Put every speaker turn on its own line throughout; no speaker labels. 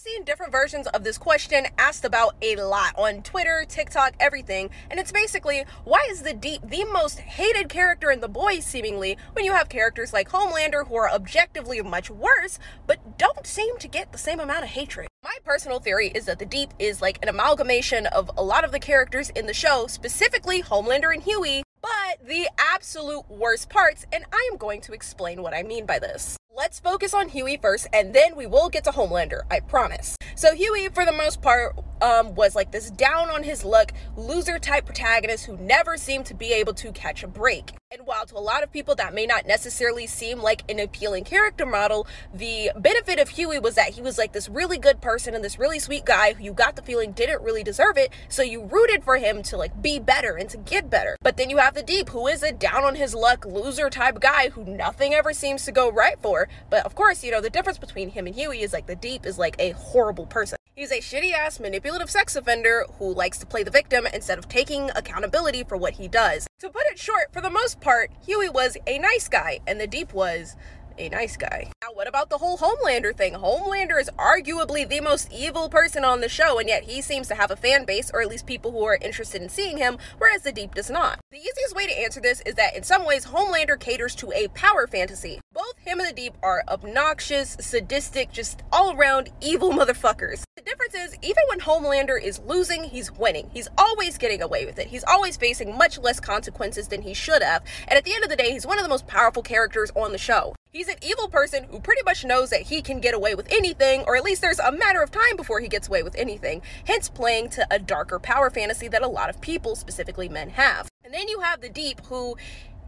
seen different versions of this question asked about a lot on Twitter, TikTok, everything. And it's basically why is the Deep the most hated character in The Boys, seemingly, when you have characters like Homelander who are objectively much worse, but don't seem to get the same amount of hatred? My personal theory is that the Deep is like an amalgamation of a lot of the characters in the show, specifically Homelander and Hughie, but the absolute worst parts, and I am going to explain what I mean by this. Let's focus on Hughie first, and then we will get to Homelander, I promise. So, Hughie, for the most part, um, was like this down on his luck, loser type protagonist who never seemed to be able to catch a break. And while to a lot of people that may not necessarily seem like an appealing character model, the benefit of Hughie was that he was like this really good person and this really sweet guy who you got the feeling didn't really deserve it, so you rooted for him to like be better and to get better. But then you have the Deep, who is a down on his luck loser type guy who nothing ever seems to go right for. But of course, you know, the difference between him and Hughie is like the Deep is like a horrible person. He's a shitty ass manipulative sex offender who likes to play the victim instead of taking accountability for what he does. To put it short, for the most part, Hughie was a nice guy, and the Deep was a nice guy. Now, what about the whole Homelander thing? Homelander is arguably the most evil person on the show, and yet he seems to have a fan base, or at least people who are interested in seeing him, whereas the Deep does not. The easiest way to answer this is that in some ways, Homelander caters to a power fantasy. Both him and the Deep are obnoxious, sadistic, just all around evil motherfuckers. The difference is, even when Homelander is losing, he's winning. He's always getting away with it. He's always facing much less consequences than he should have. And at the end of the day, he's one of the most powerful characters on the show. He's an evil person who pretty much knows that he can get away with anything, or at least there's a matter of time before he gets away with anything, hence playing to a darker power fantasy that a lot of people, specifically men, have. And then you have the Deep, who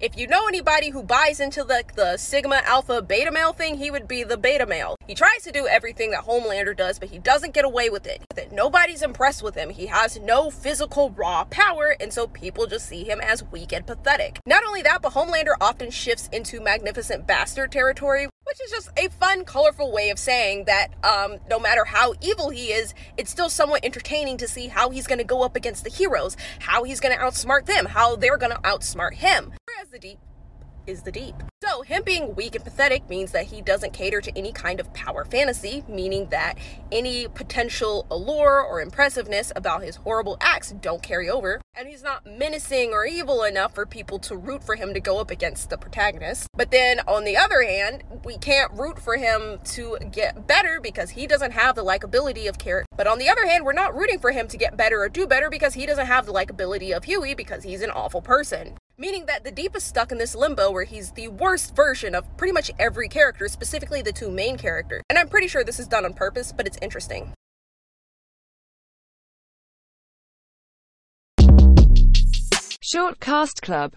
if you know anybody who buys into the, the Sigma Alpha Beta male thing, he would be the beta male. He tries to do everything that Homelander does, but he doesn't get away with it. That nobody's impressed with him. He has no physical raw power, and so people just see him as weak and pathetic. Not only that, but Homelander often shifts into magnificent bastard territory, which is just a fun, colorful way of saying that um, no matter how evil he is, it's still somewhat entertaining to see how he's going to go up against the heroes, how he's going to outsmart them, how they're going to outsmart him. The deep is the deep. So, him being weak and pathetic means that he doesn't cater to any kind of power fantasy, meaning that any potential allure or impressiveness about his horrible acts don't carry over. And he's not menacing or evil enough for people to root for him to go up against the protagonist. But then, on the other hand, we can't root for him to get better because he doesn't have the likability of character. But on the other hand, we're not rooting for him to get better or do better because he doesn't have the likability of Hughie because he's an awful person meaning that the Deep is stuck in this limbo where he's the worst version of pretty much every character, specifically the two main characters. And I'm pretty sure this is done on purpose, but it's interesting.
Short Cast Club